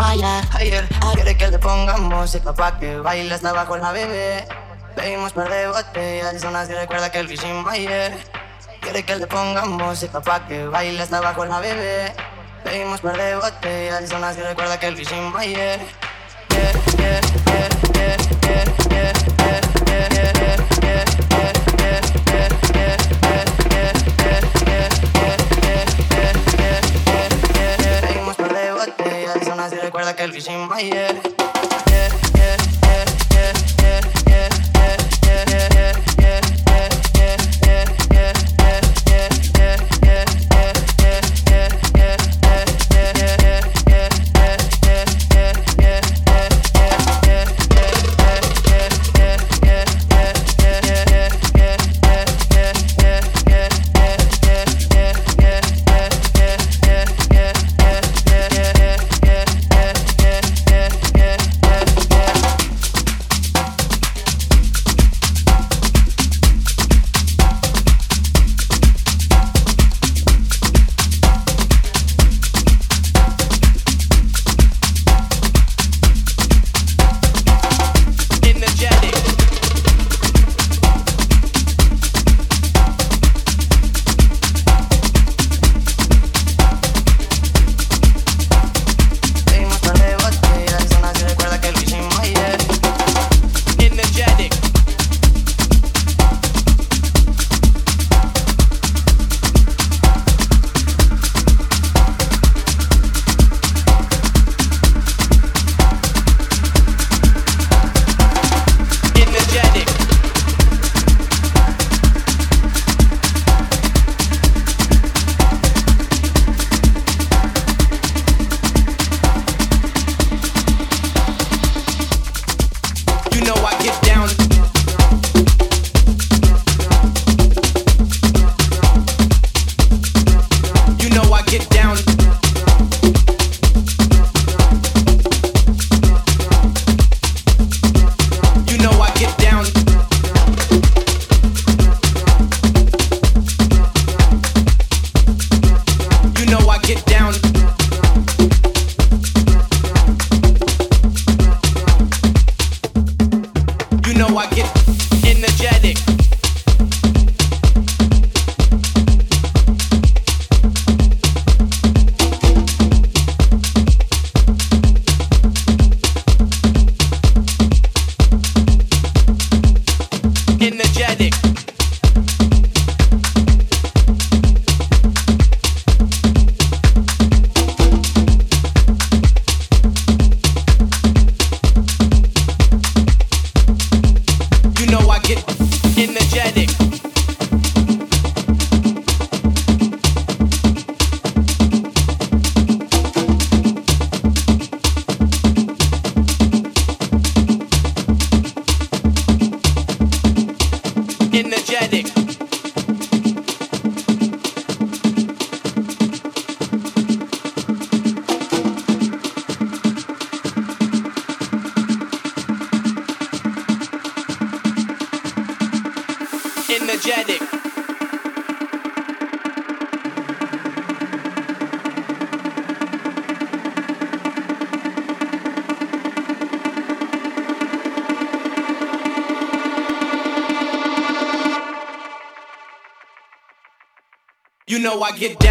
ayer. Ayer, quiere que le ponga música pa' que baile, hasta abajo la bebé. Pedimos par de botellas, son así recuerda que lo hicimos ayer. Quiere que le ponga música pa' que baile hasta abajo la bebé. Pedimos par de botellas y son así recuerda que lo hicimos ayer. Yeah, yeah, yeah, yeah, yeah, yeah, que my head. Get down.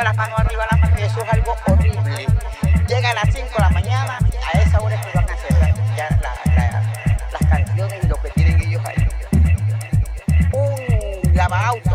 arriba, las manos arriba, las manos, y eso es algo horrible. Llega a las 5 de la mañana, a esa hora es que van a cerrar las canciones y lo que tienen ellos ahí. Un lavaauto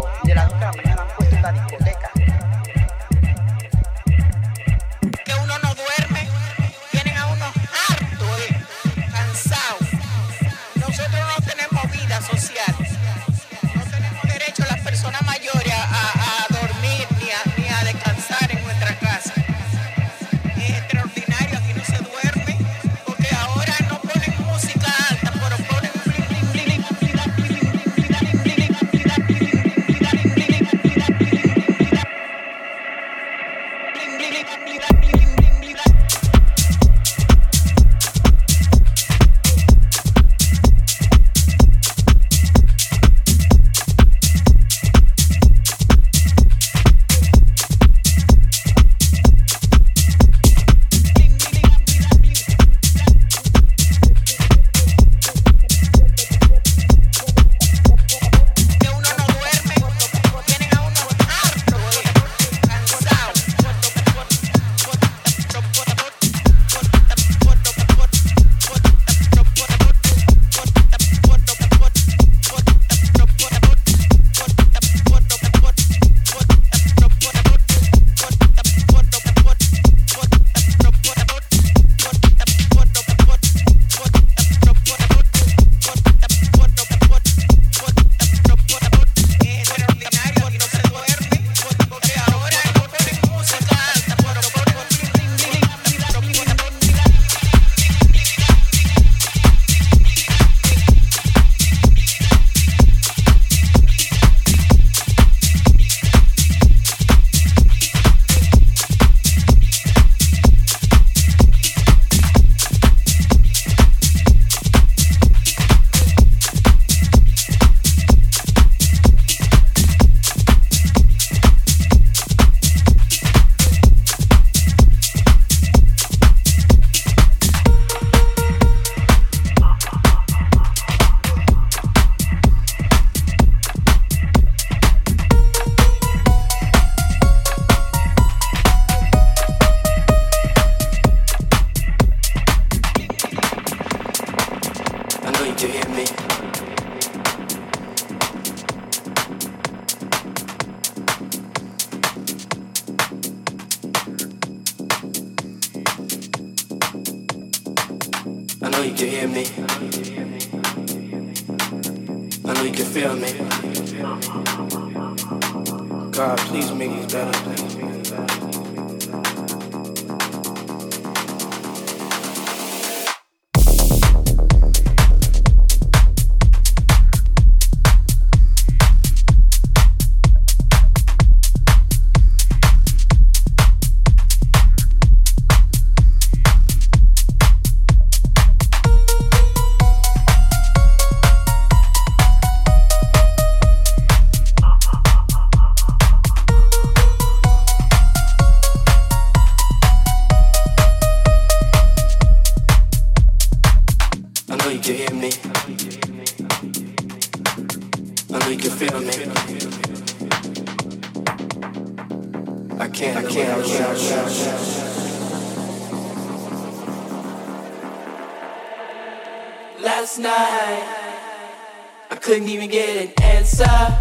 couldn't even get an answer. I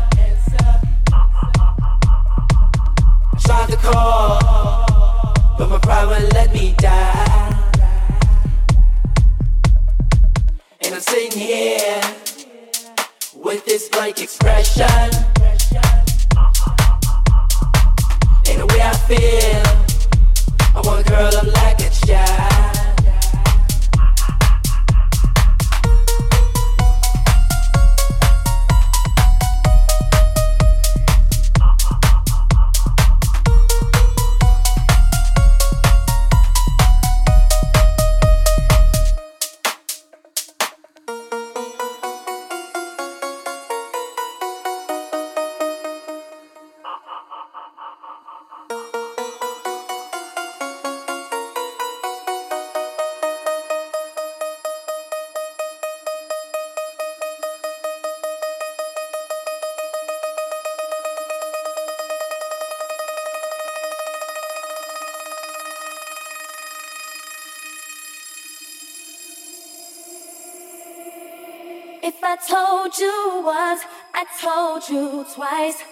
tried to call, but my pride wouldn't let me die. And I'm sitting here with this blank expression. And the way I feel, I wanna curl up like a child. you twice.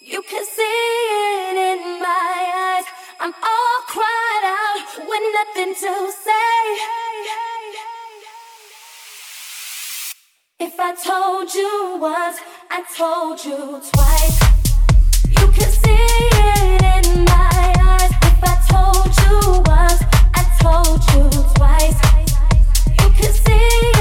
You can see it in my eyes. I'm all cried out with nothing to say. If I told you once, I told you twice. You can see it in my eyes. If I told you once, I told you twice. You can see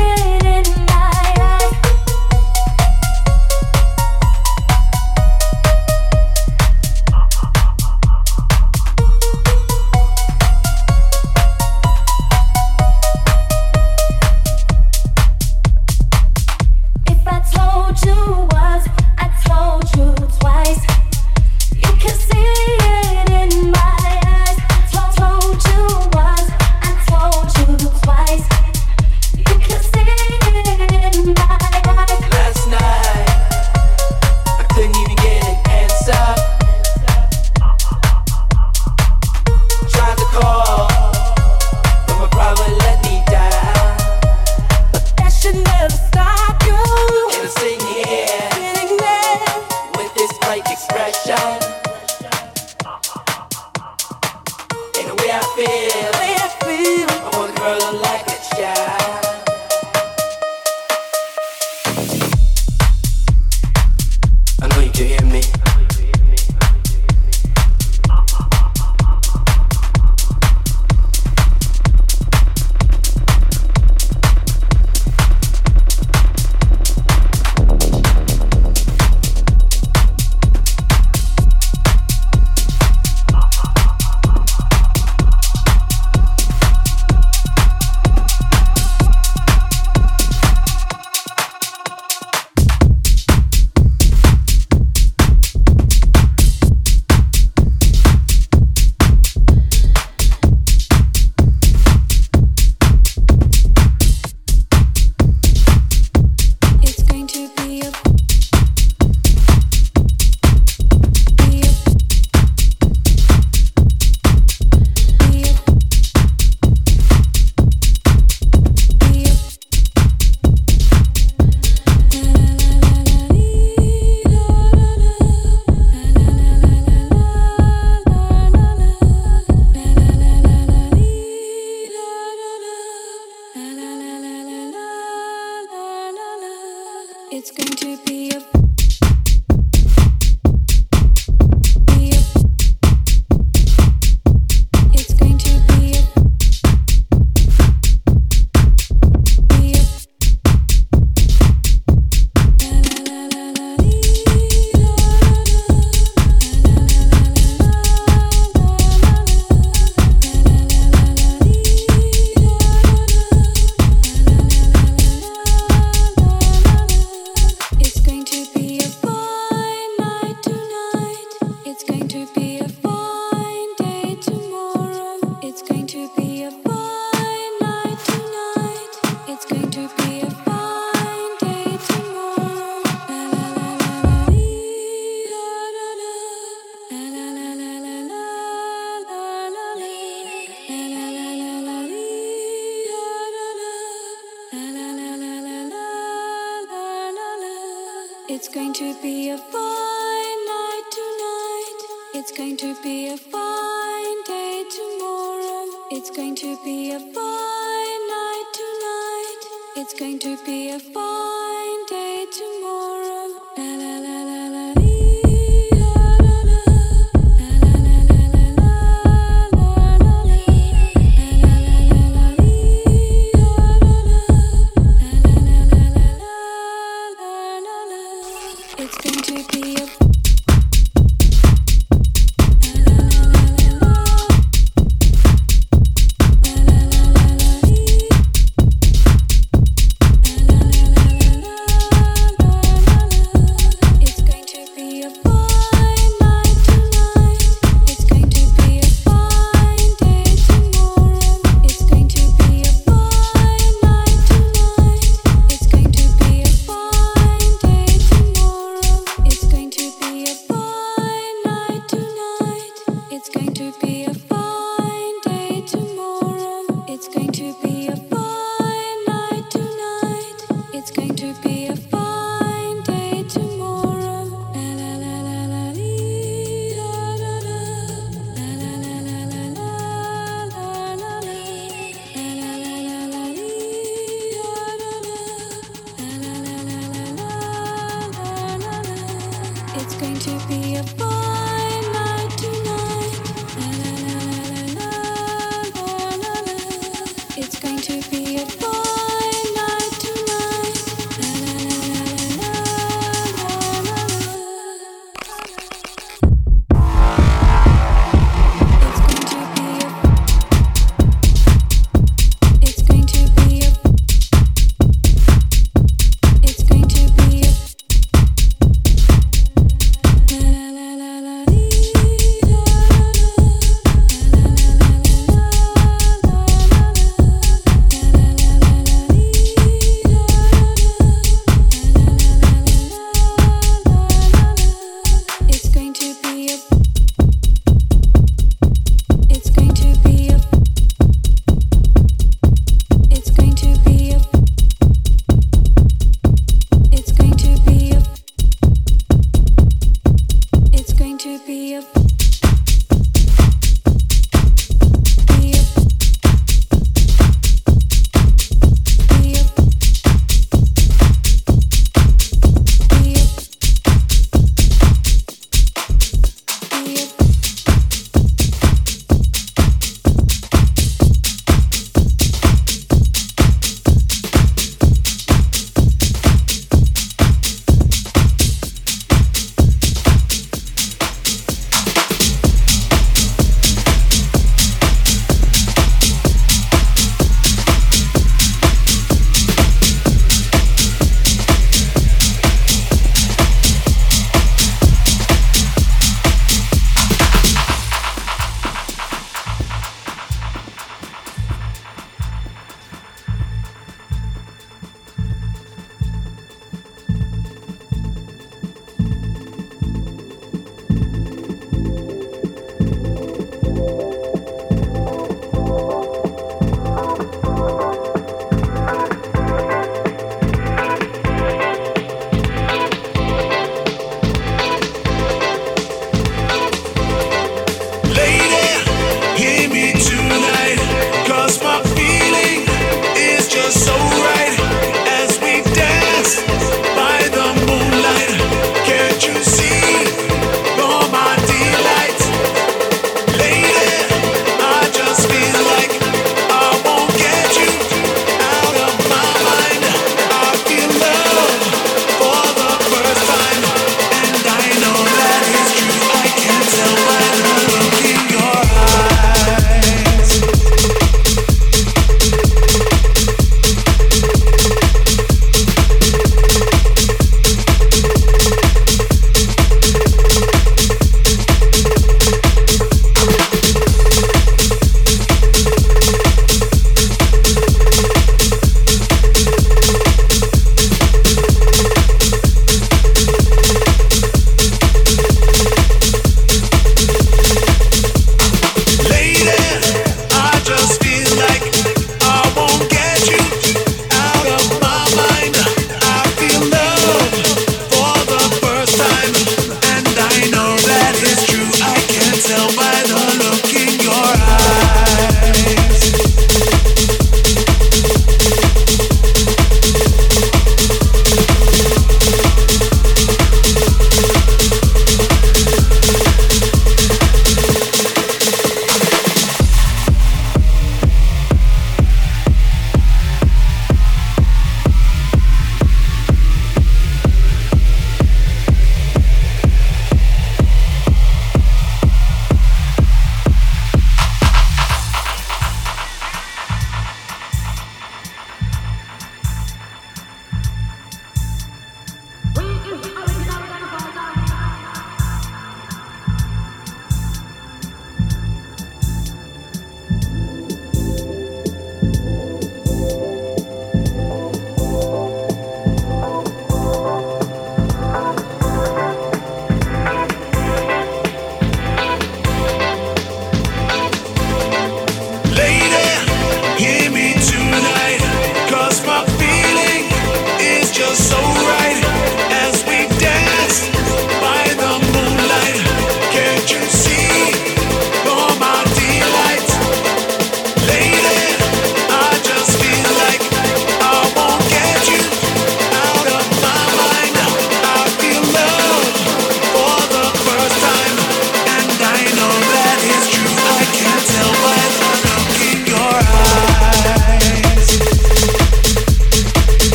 It's going to be a fine night tonight. It's going to be a fine day tomorrow. It's going to be a fine night tonight. It's going to be a fine